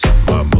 summer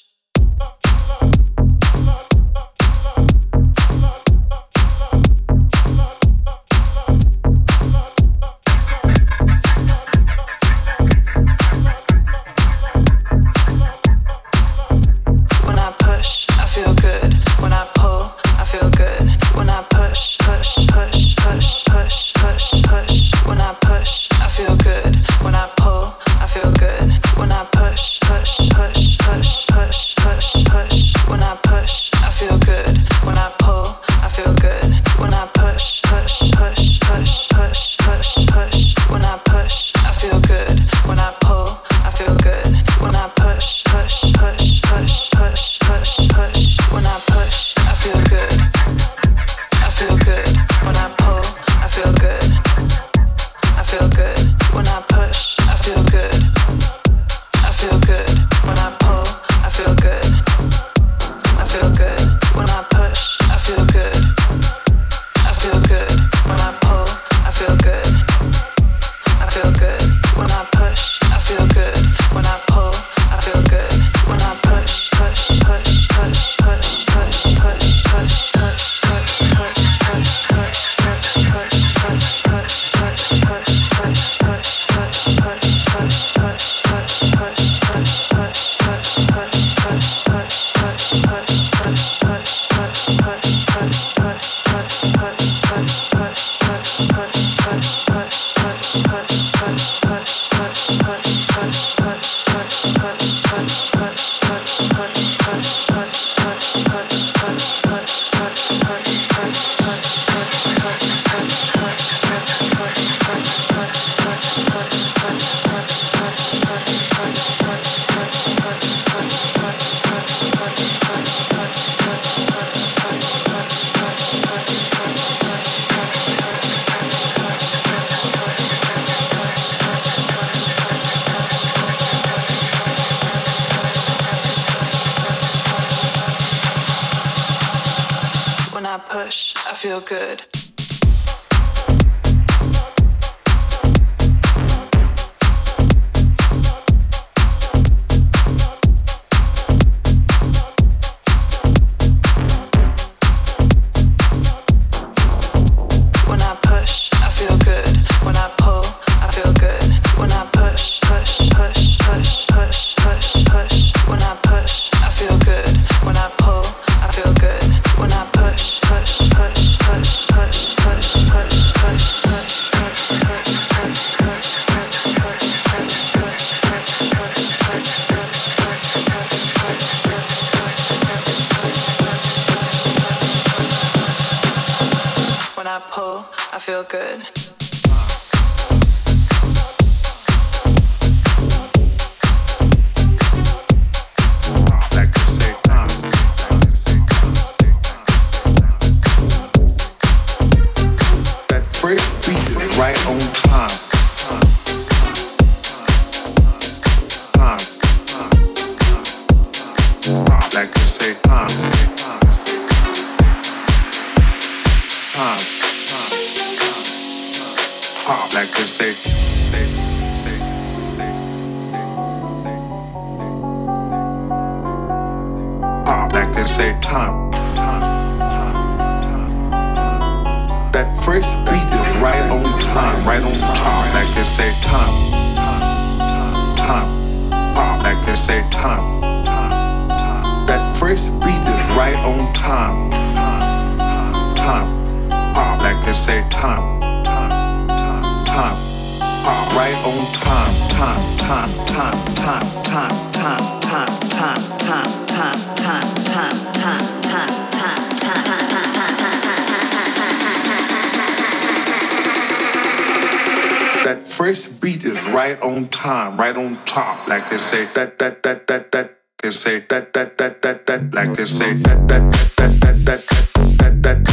que se ta ta ta that that that that that that that that ta ta ta ta that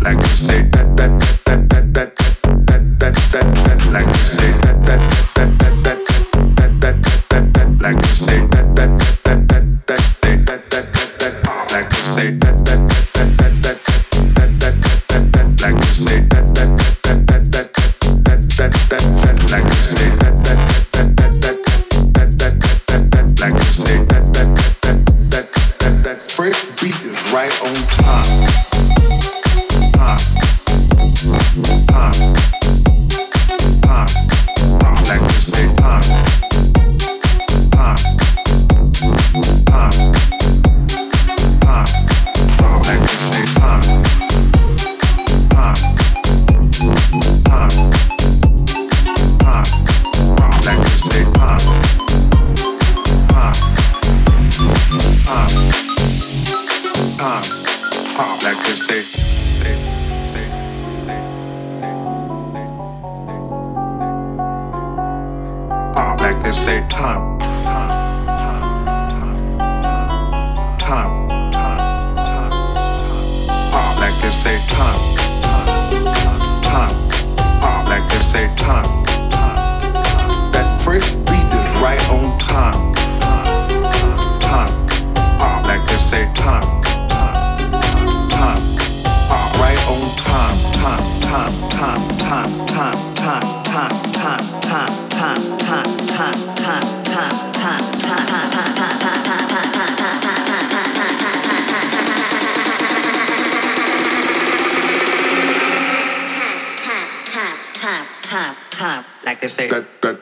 that that that that that that that ta la que se they say time, time, time, like they say time. That first beat is right on time. like they say. That, that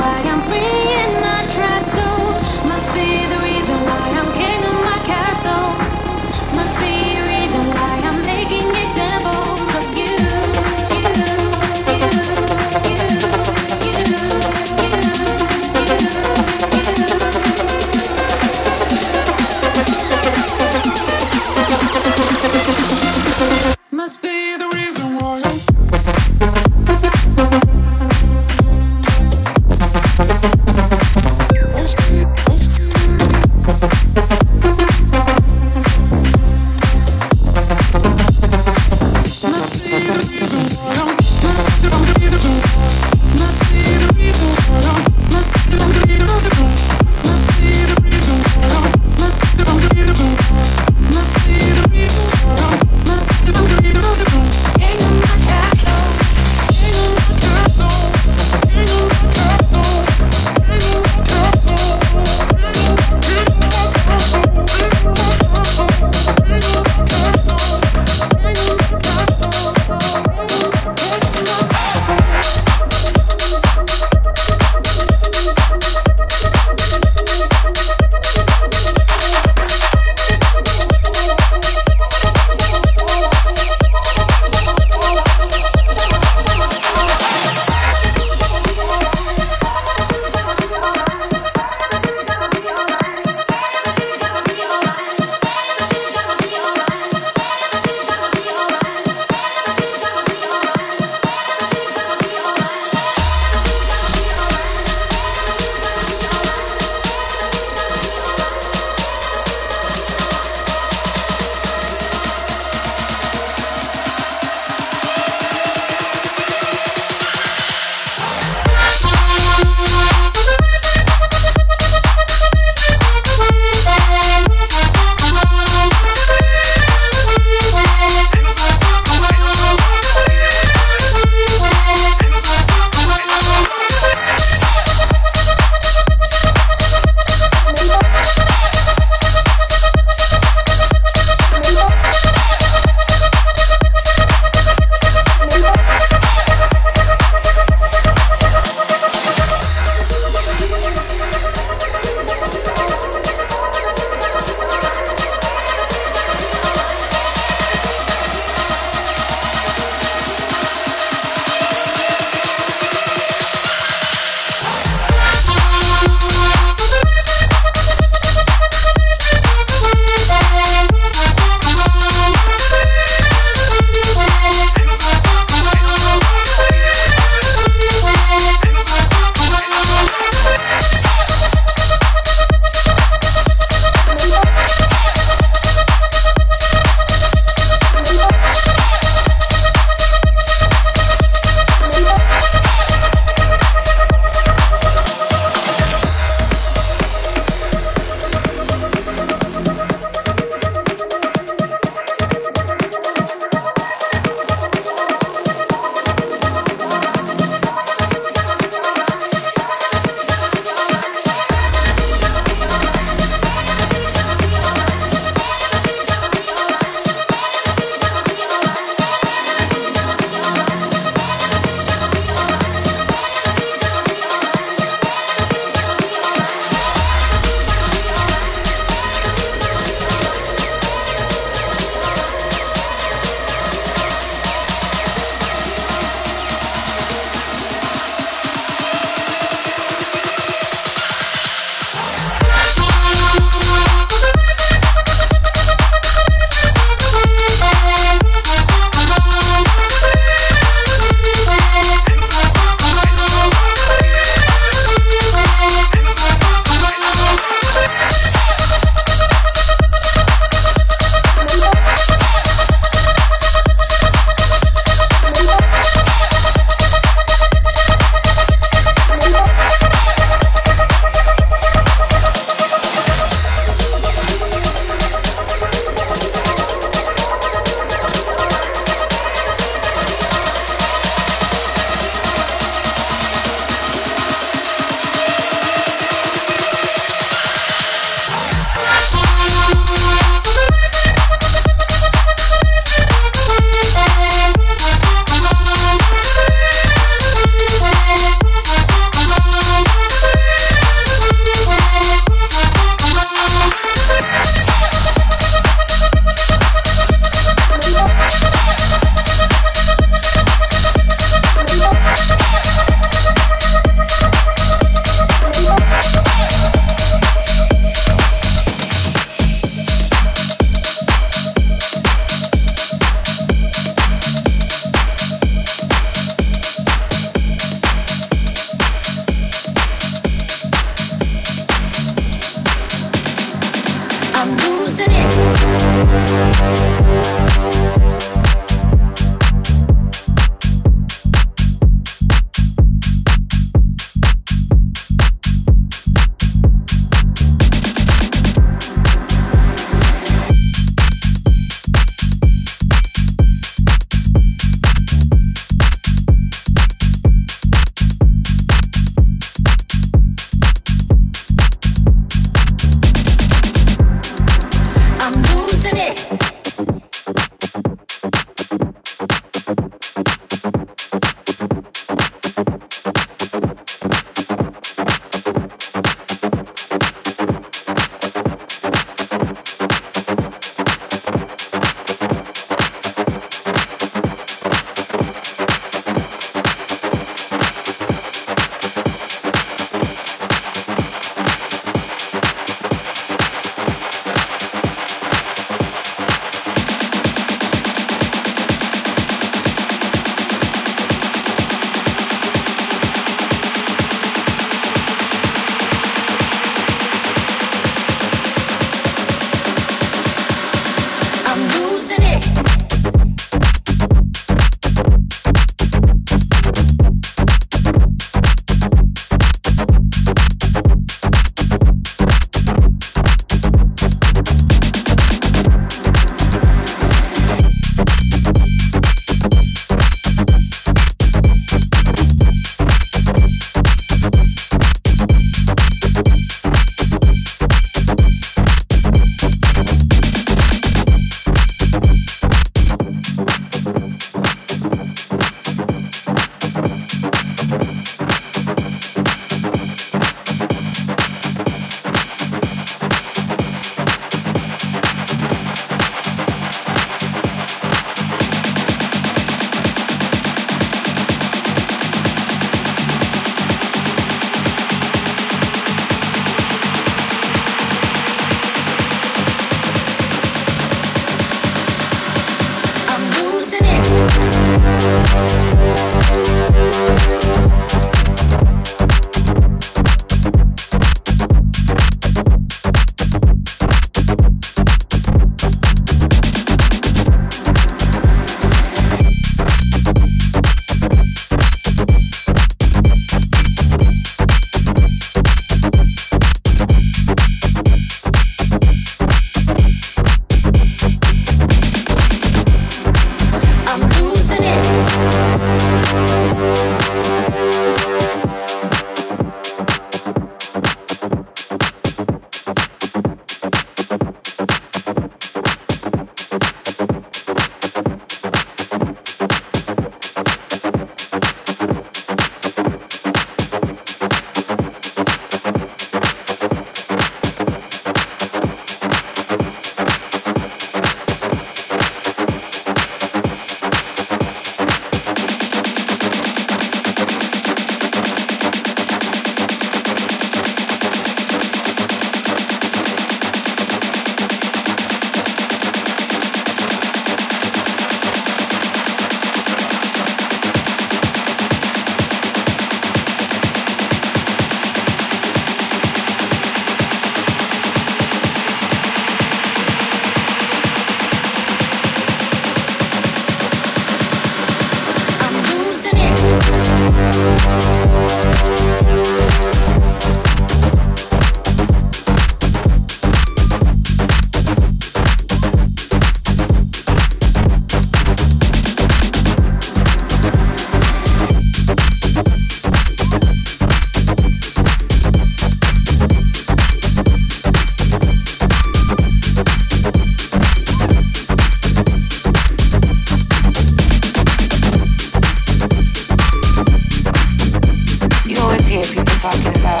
talking about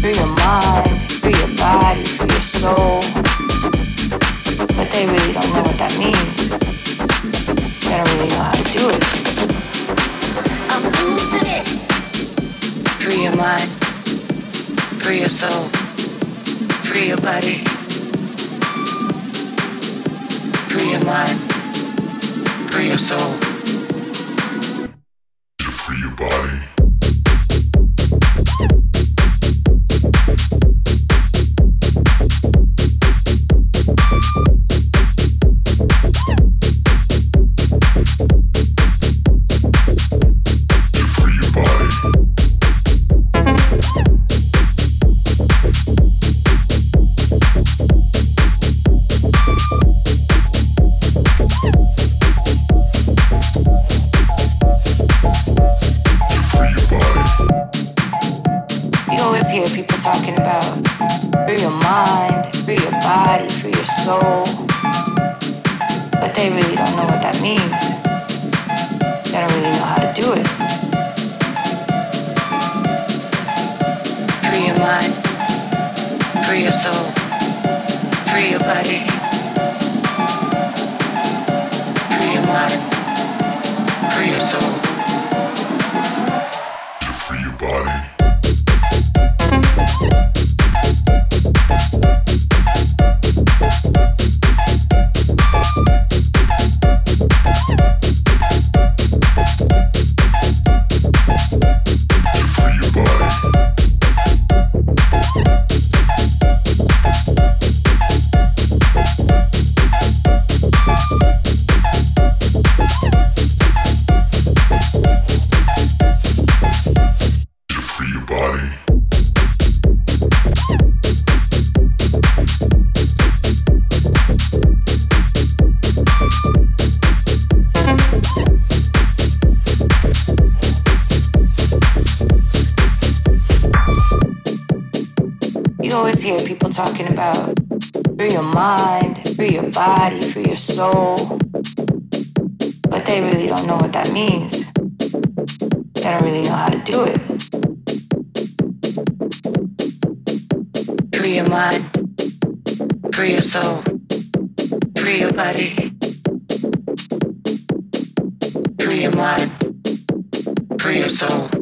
free your mind, free your body, free your soul. But they really don't know what that means. They don't really know how to do it. I'm losing it. Free your mind, free your soul, free your body. Free your mind, free your soul. Free your soul, body. Free your mind, free your soul.